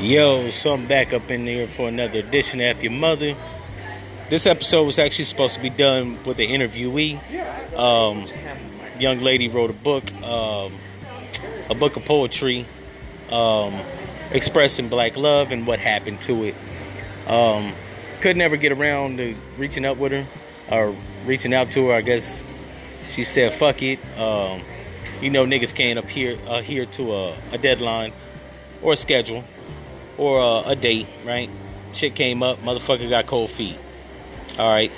Yo, so I'm back up in there for another edition of Your Mother. This episode was actually supposed to be done with an interviewee. Um, young lady wrote a book, um, a book of poetry, um, expressing black love and what happened to it. Um, could never get around to reaching up with her or reaching out to her. I guess she said, "Fuck it." Um, you know, niggas can't appear adhere to a, a deadline or a schedule or a, a date, right? Shit came up, motherfucker got cold feet. All right.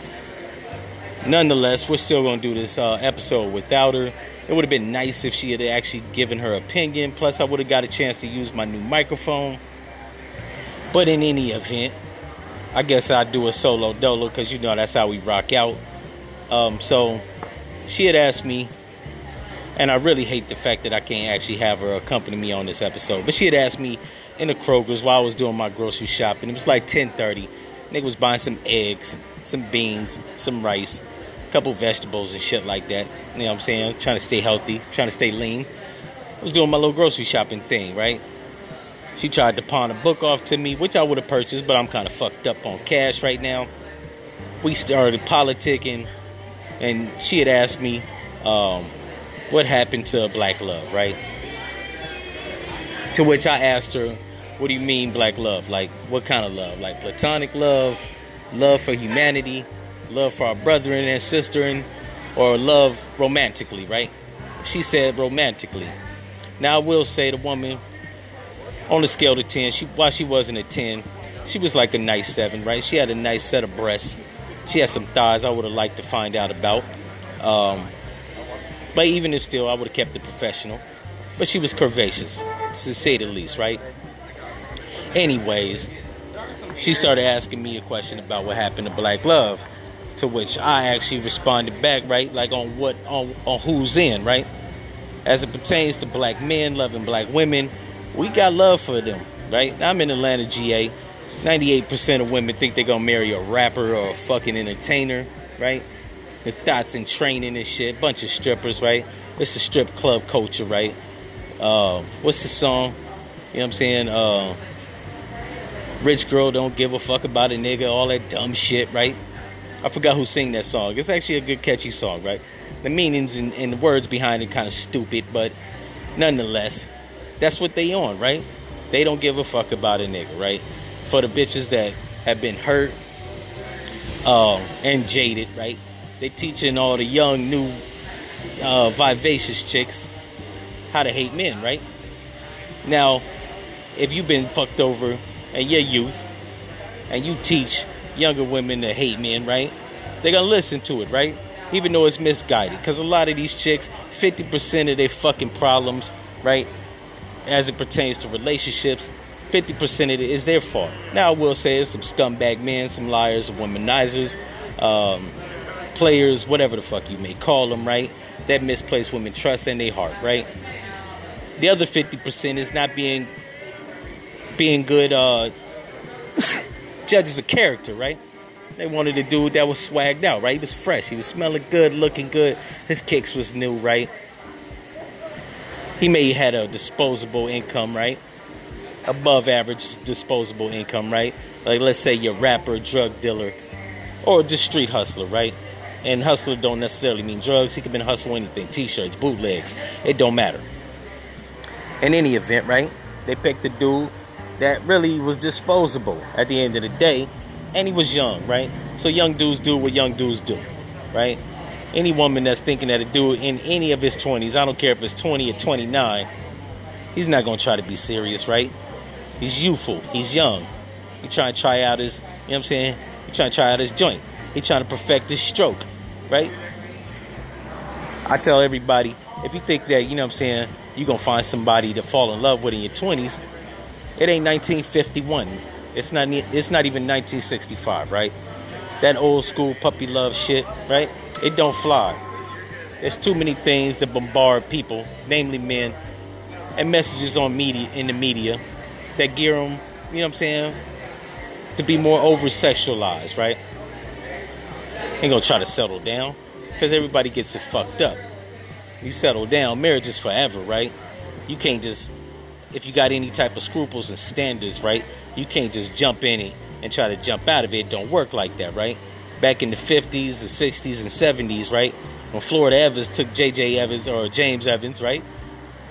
Nonetheless, we're still gonna do this uh, episode without her. It would have been nice if she had actually given her opinion. Plus, I would have got a chance to use my new microphone. But in any event, I guess I'd do a solo dolo because you know that's how we rock out. Um, so she had asked me and I really hate the fact that I can't actually have her accompany me on this episode. But she had asked me in the Kroger's while I was doing my grocery shopping. It was like 10:30. Nigga was buying some eggs, some beans, some rice, a couple vegetables and shit like that. You know what I'm saying? Trying to stay healthy, trying to stay lean. I was doing my little grocery shopping thing, right? She tried to pawn a book off to me, which I would have purchased, but I'm kind of fucked up on cash right now. We started politicking, and she had asked me, um, what happened to black love, right? To which I asked her, what do you mean black love? Like, what kind of love? Like platonic love, love for humanity, love for our brethren and sister, or love romantically, right? She said romantically. Now, I will say the woman, on a scale to 10, she while she wasn't a 10, she was like a nice 7, right? She had a nice set of breasts. She had some thighs I would have liked to find out about. Um, but even if still, I would have kept it professional. But she was curvaceous, to say the least, right? Anyways, she started asking me a question about what happened to Black Love, to which I actually responded back, right? Like on what, on, on who's in, right? As it pertains to black men loving black women, we got love for them, right? I'm in Atlanta, GA. 98% of women think they're gonna marry a rapper or a fucking entertainer, right? There's thoughts in training and shit. Bunch of strippers, right? It's a strip club culture, right? Uh, what's the song? You know what I'm saying? Uh, rich girl don't give a fuck about a nigga, all that dumb shit, right? I forgot who sang that song. It's actually a good catchy song, right? The meanings and, and the words behind it kind of stupid, but nonetheless, that's what they on, right? They don't give a fuck about a nigga, right? For the bitches that have been hurt uh, and jaded, right? They teaching all the young, new, uh, vivacious chicks how to hate men, right? Now, if you've been fucked over in your youth and you teach younger women to hate men, right? They're gonna listen to it, right? Even though it's misguided. Because a lot of these chicks, 50% of their fucking problems, right, as it pertains to relationships, 50% of it is their fault. Now, I will say there's some scumbag men, some liars, womanizers, um, players, whatever the fuck you may call them, right? That misplaced women trust in their heart, right? The other 50% is not being being good uh, judges of character, right? They wanted a dude that was swagged out, right? He was fresh, he was smelling good, looking good. His kicks was new, right? He may have had a disposable income, right? Above average disposable income, right? Like let's say you're rapper, drug dealer, or just street hustler, right? And hustler don't necessarily mean drugs. He could been hustle anything, t-shirts, bootlegs. It don't matter. In any event, right? They picked a dude that really was disposable at the end of the day, and he was young, right? So young dudes do what young dudes do, right? Any woman that's thinking that a dude in any of his 20s, I don't care if it's 20 or 29, he's not gonna try to be serious, right? He's youthful, he's young. He trying to try out his, you know what I'm saying? He trying to try out his joint. He trying to perfect his stroke, right? I tell everybody, if you think that, you know what I'm saying, you're gonna find somebody to fall in love with in your 20s, it ain't 1951. It's not it's not even 1965, right? That old school puppy love shit, right? It don't fly. There's too many things that bombard people, namely men, and messages on media in the media that gear them, you know what I'm saying, to be more over sexualized, right? Ain't gonna try to settle down because everybody gets it fucked up. You settle down, marriage is forever, right? You can't just if you got any type of scruples and standards, right? You can't just jump in it and try to jump out of it. It don't work like that, right? Back in the 50s, the 60s, and 70s, right? When Florida Evans took J.J. Evans or James Evans, right?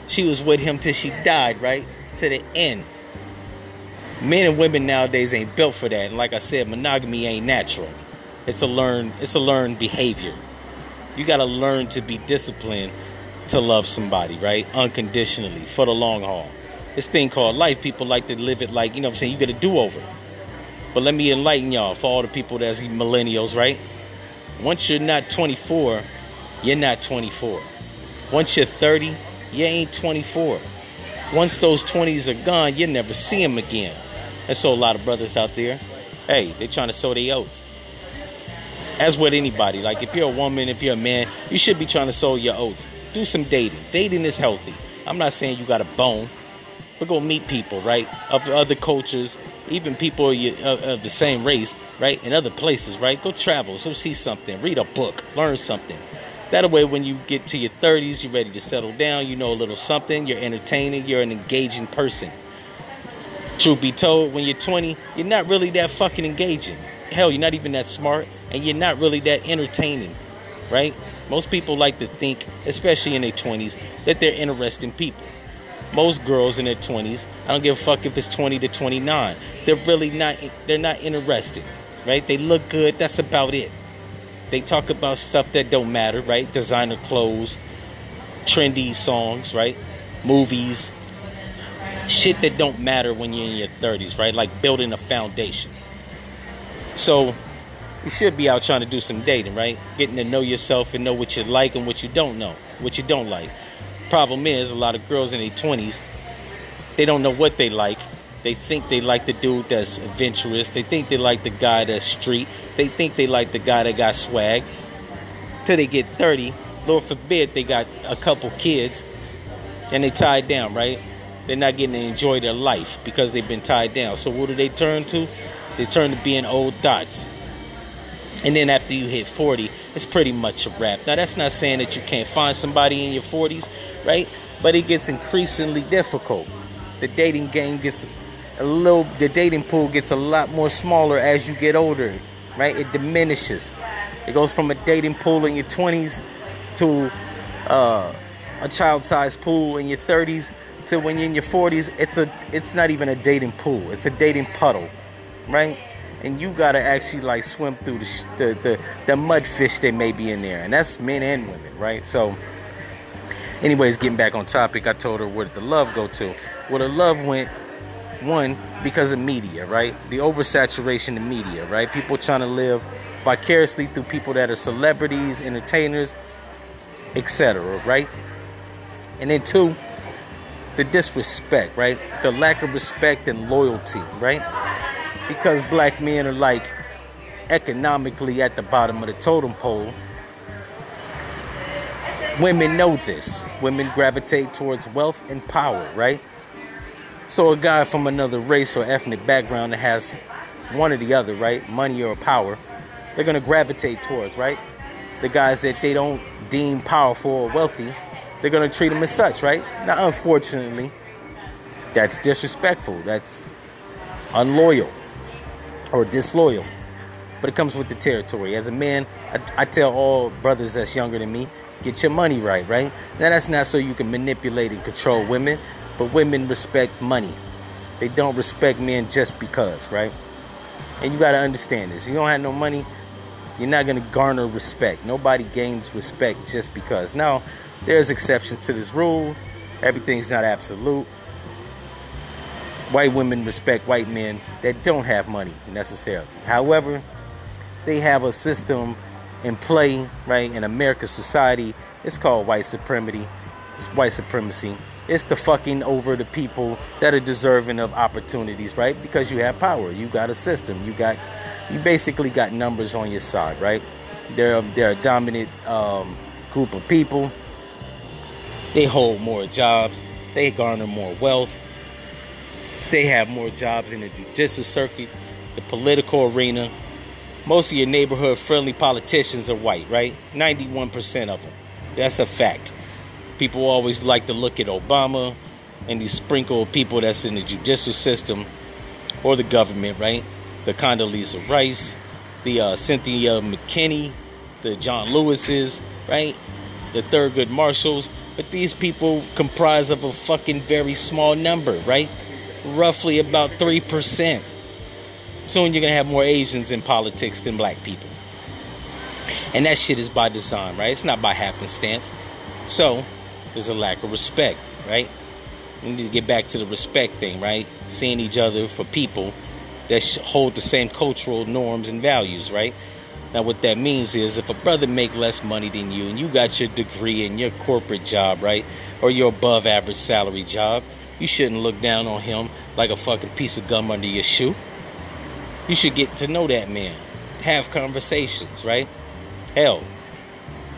She was with him till she died, right? To the end. Men and women nowadays ain't built for that. And like I said, monogamy ain't natural. It's a learned it's a learned behavior. You gotta learn to be disciplined to love somebody, right? Unconditionally for the long haul. This thing called life, people like to live it like, you know what I'm saying, you get a do-over. But let me enlighten y'all for all the people that's millennials, right? Once you're not 24, you're not 24. Once you're 30, you ain't 24. Once those 20s are gone, you never see them again. And so a lot of brothers out there, hey, they trying to sow their oats. As with anybody, like if you're a woman, if you're a man, you should be trying to sow your oats. Do some dating. Dating is healthy. I'm not saying you got a bone, but go meet people, right? Of other cultures, even people of the same race, right? In other places, right? Go travel, go see something, read a book, learn something. That way, when you get to your 30s, you're ready to settle down, you know a little something, you're entertaining, you're an engaging person. Truth be told, when you're 20, you're not really that fucking engaging. Hell, you're not even that smart, and you're not really that entertaining, right? Most people like to think, especially in their 20s, that they're interesting people. Most girls in their 20s i don't give a fuck if it's 20 to 29 they're really not they're not interested right? They look good that's about it. They talk about stuff that don't matter right? Designer clothes trendy songs right? Movies shit that don't matter when you're in your 30s right? Like building a foundation. So you should be out trying to do some dating right getting to know yourself and know what you like and what you don't know what you don't like Problem is, a lot of girls in their 20s, they don't know what they like. They think they like the dude that's adventurous. They think they like the guy that's street. They think they like the guy that got swag. Till they get 30, Lord forbid they got a couple kids and they tied down, right? They're not getting to enjoy their life because they've been tied down. So what do they turn to? They turn to being old dots. And then after you hit 40, it's pretty much a wrap. Now, that's not saying that you can't find somebody in your 40s, right? But it gets increasingly difficult. The dating game gets a little, the dating pool gets a lot more smaller as you get older, right? It diminishes. It goes from a dating pool in your 20s to uh, a child-sized pool in your 30s to when you're in your 40s. It's a, it's not even a dating pool. It's a dating puddle, right? And you gotta actually like swim through the the the, the fish that may be in there, and that's men and women, right? So, anyways, getting back on topic, I told her where did the love go to? Well, the love went one because of media, right? The oversaturation of media, right? People trying to live vicariously through people that are celebrities, entertainers, etc., right? And then two, the disrespect, right? The lack of respect and loyalty, right? Because black men are like economically at the bottom of the totem pole. Women know this. Women gravitate towards wealth and power, right? So a guy from another race or ethnic background that has one or the other, right? Money or power, they're gonna gravitate towards, right? The guys that they don't deem powerful or wealthy, they're gonna treat them as such, right? Now, unfortunately, that's disrespectful. That's unloyal or disloyal. But it comes with the territory. As a man, I, I tell all brothers that's younger than me, get your money right, right? Now that's not so you can manipulate and control women, but women respect money. They don't respect men just because, right? And you got to understand this. You don't have no money, you're not going to garner respect. Nobody gains respect just because. Now, there's exceptions to this rule. Everything's not absolute white women respect white men that don't have money necessarily. However, they have a system in play, right, in America's society. It's called white supremacy. It's white supremacy. It's the fucking over the people that are deserving of opportunities, right? Because you have power. You got a system. You got, you basically got numbers on your side, right? They're they're a dominant um, group of people. They hold more jobs. They garner more wealth they have more jobs in the judicial circuit, the political arena. Most of your neighborhood friendly politicians are white, right? 91% of them. That's a fact. People always like to look at Obama, and these sprinkle people that's in the judicial system or the government, right? The Condoleezza Rice, the uh, Cynthia McKinney, the John Lewises, right? The Thurgood Marshalls. But these people comprise of a fucking very small number, right? Roughly about 3%. Soon you're gonna have more Asians in politics than black people. And that shit is by design, right? It's not by happenstance. So there's a lack of respect, right? We need to get back to the respect thing, right? Seeing each other for people that hold the same cultural norms and values, right? Now, what that means is if a brother make less money than you and you got your degree and your corporate job, right, or your above average salary job, you shouldn't look down on him like a fucking piece of gum under your shoe. You should get to know that man, have conversations, right? Hell,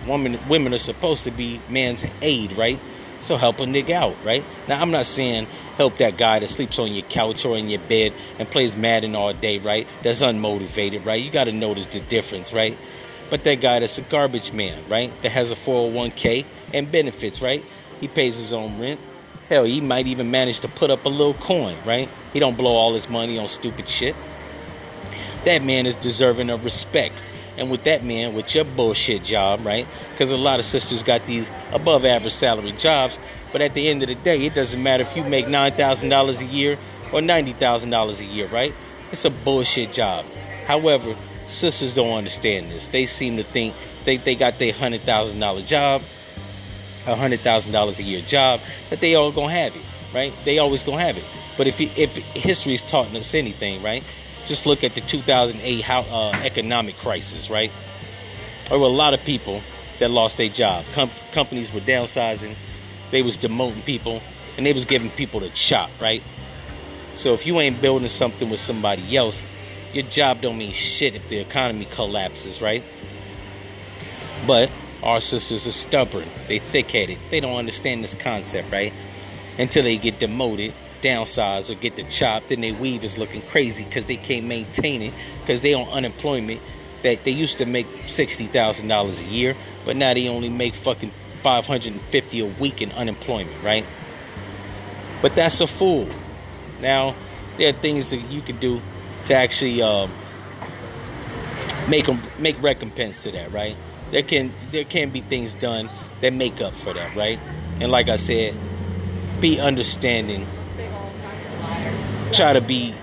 women women are supposed to be man's aid, right? So help a nigga out, right? Now I'm not saying help that guy that sleeps on your couch or in your bed and plays Madden all day, right? That's unmotivated, right? You got to notice the difference, right? But that guy that's a garbage man, right? That has a 401k and benefits, right? He pays his own rent. Hell, he might even manage to put up a little coin, right? He don't blow all his money on stupid shit. That man is deserving of respect and with that man with your bullshit job, right? Because a lot of sisters got these above average salary jobs, but at the end of the day, it doesn't matter if you make $9,000 a year or $90,000 a year, right? It's a bullshit job. However, sisters don't understand this. They seem to think they, they got their $100,000 job, a $100,000 a year job, that they all gonna have it, right? They always gonna have it. But if, if history's taught us anything, right? Just look at the 2008 how, uh, economic crisis, right? There were a lot of people that lost their job. Com- companies were downsizing, they was demoting people, and they was giving people the chop, right? So if you ain't building something with somebody else, your job don't mean shit if the economy collapses, right? But our sisters are stubborn. They thick-headed. They don't understand this concept, right? Until they get demoted downsized, or get the chop, then their weave is looking crazy because they can't maintain it because they on unemployment that they used to make sixty thousand dollars a year, but now they only make fucking five hundred and fifty a week in unemployment, right? But that's a fool. Now there are things that you can do to actually um, make them make recompense to that, right? There can there can be things done that make up for that, right? And like I said, be understanding try to be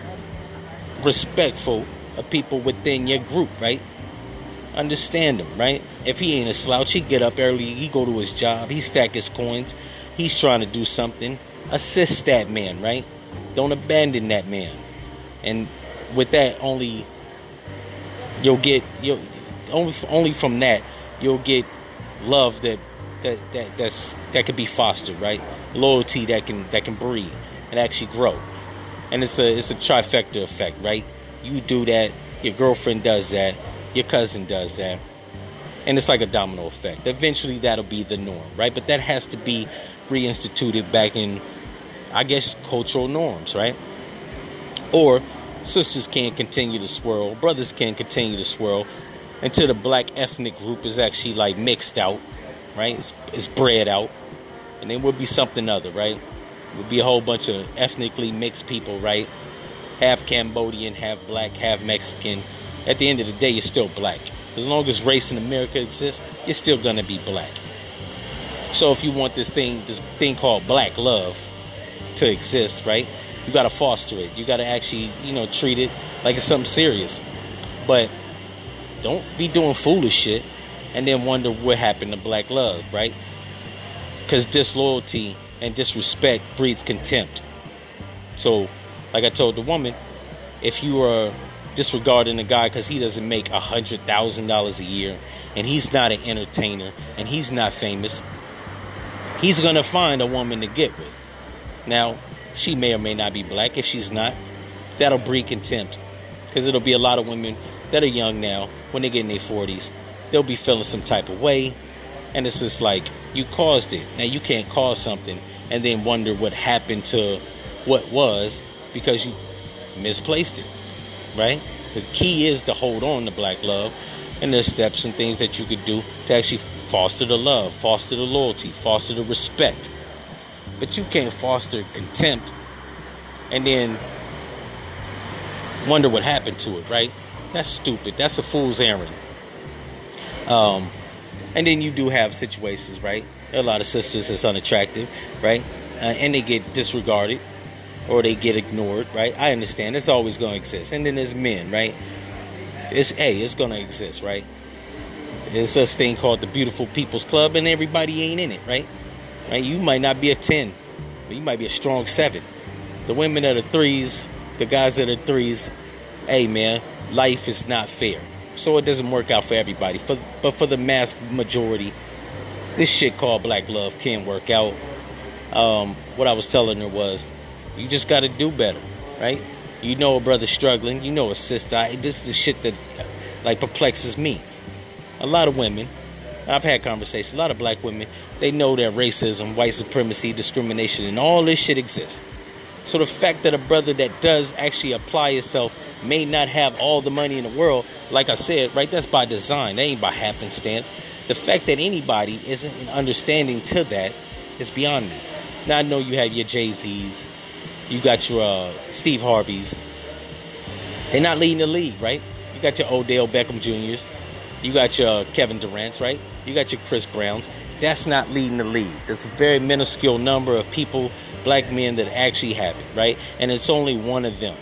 respectful of people within your group, right? Understand him, right? If he ain't a slouch, he get up early, he go to his job, he stack his coins, he's trying to do something. Assist that man, right? Don't abandon that man. And with that, only you'll get you'll only only from that you'll get love that that that that's that can be fostered, right? Loyalty that can that can breed and actually grow and it's a it's a trifecta effect, right? You do that, your girlfriend does that, your cousin does that, and it's like a domino effect. Eventually, that'll be the norm, right? But that has to be reinstituted back in, I guess, cultural norms, right? Or sisters can't continue to swirl, brothers can't continue to swirl until the black ethnic group is actually like mixed out, right? It's, it's bred out, and then we'll be something other, right? would be a whole bunch of ethnically mixed people, right? Half Cambodian, half black, half Mexican. At the end of the day, you're still black. As long as race in America exists, you're still gonna be black. So if you want this thing, this thing called black love to exist, right? You gotta foster it. You gotta actually, you know, treat it like it's something serious. But don't be doing foolish shit and then wonder what happened to black love, right? Because disloyalty and disrespect breeds contempt. So, like I told the woman, if you are disregarding a guy because he doesn't make a hundred thousand dollars a year and he's not an entertainer and he's not famous, he's gonna find a woman to get with. Now, she may or may not be black. If she's not, that'll breed contempt because it'll be a lot of women that are young now when they get in their 40s. They'll be feeling some type of way, and it's just like you caused it. Now you can't cause something and then wonder what happened to what was because you misplaced it, right? The key is to hold on to black love, and there's steps and things that you could do to actually foster the love, foster the loyalty, foster the respect. But you can't foster contempt and then wonder what happened to it, right? That's stupid. That's a fool's errand. Um, and then you do have situations, right? There are a lot of sisters that's unattractive, right? Uh, and they get disregarded or they get ignored, right? I understand. It's always going to exist. And then there's men, right? It's hey, it's going to exist, right? There's such thing called the Beautiful People's Club, and everybody ain't in it, right? Right? You might not be a ten, but you might be a strong seven. The women that are threes, the guys that are threes, hey man, life is not fair. So it doesn't work out for everybody. For, but for the mass majority, this shit called black love can work out. Um, what I was telling her was, you just got to do better, right? You know a brother struggling. You know a sister. I, this is the shit that like perplexes me. A lot of women, I've had conversations. A lot of black women, they know that racism, white supremacy, discrimination, and all this shit exists. So the fact that a brother that does actually apply himself may not have all the money in the world, like I said, right? That's by design. That ain't by happenstance. The fact that anybody isn't an understanding to that is beyond me. Now I know you have your Jay Z's, you got your uh, Steve Harveys. They're not leading the league, right? You got your Odell Beckham Juniors, you got your Kevin Durant's, right? You got your Chris Browns. That's not leading the league. That's a very minuscule number of people, black men, that actually have it, right? And it's only one of them.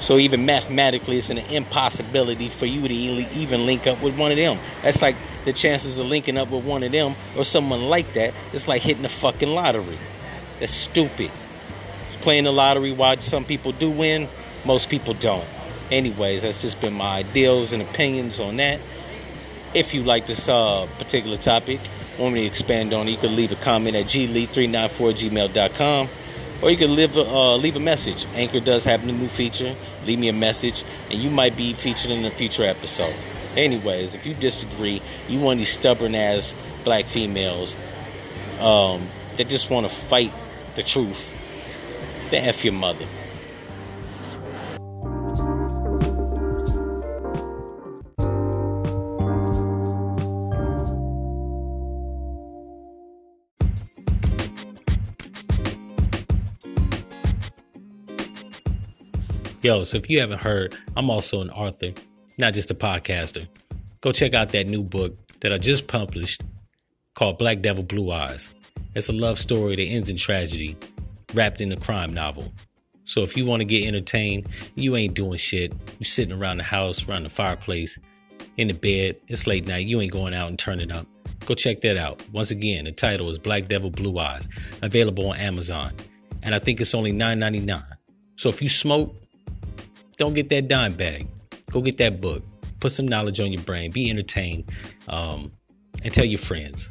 So even mathematically, it's an impossibility for you to even link up with one of them. That's like the chances of linking up with one of them or someone like that. It's like hitting the fucking lottery. That's stupid. It's playing the lottery. Why some people do win, most people don't. Anyways, that's just been my ideals and opinions on that. If you like this uh, particular topic, want me to expand on it, you can leave a comment at glee394gmail.com or you can leave a, uh, leave a message. Anchor does have a new feature. Leave me a message, and you might be featured in a future episode. Anyways, if you disagree, you want these stubborn ass black females um, that just want to fight the truth, then F your mother. Yo, so if you haven't heard, I'm also an author, not just a podcaster. Go check out that new book that I just published called Black Devil Blue Eyes. It's a love story that ends in tragedy, wrapped in a crime novel. So if you want to get entertained, you ain't doing shit. You're sitting around the house, around the fireplace, in the bed. It's late night. You ain't going out and turning up. Go check that out. Once again, the title is Black Devil Blue Eyes, available on Amazon. And I think it's only $9.99. So if you smoke, don't get that dime bag. Go get that book. Put some knowledge on your brain. Be entertained. Um, and tell your friends.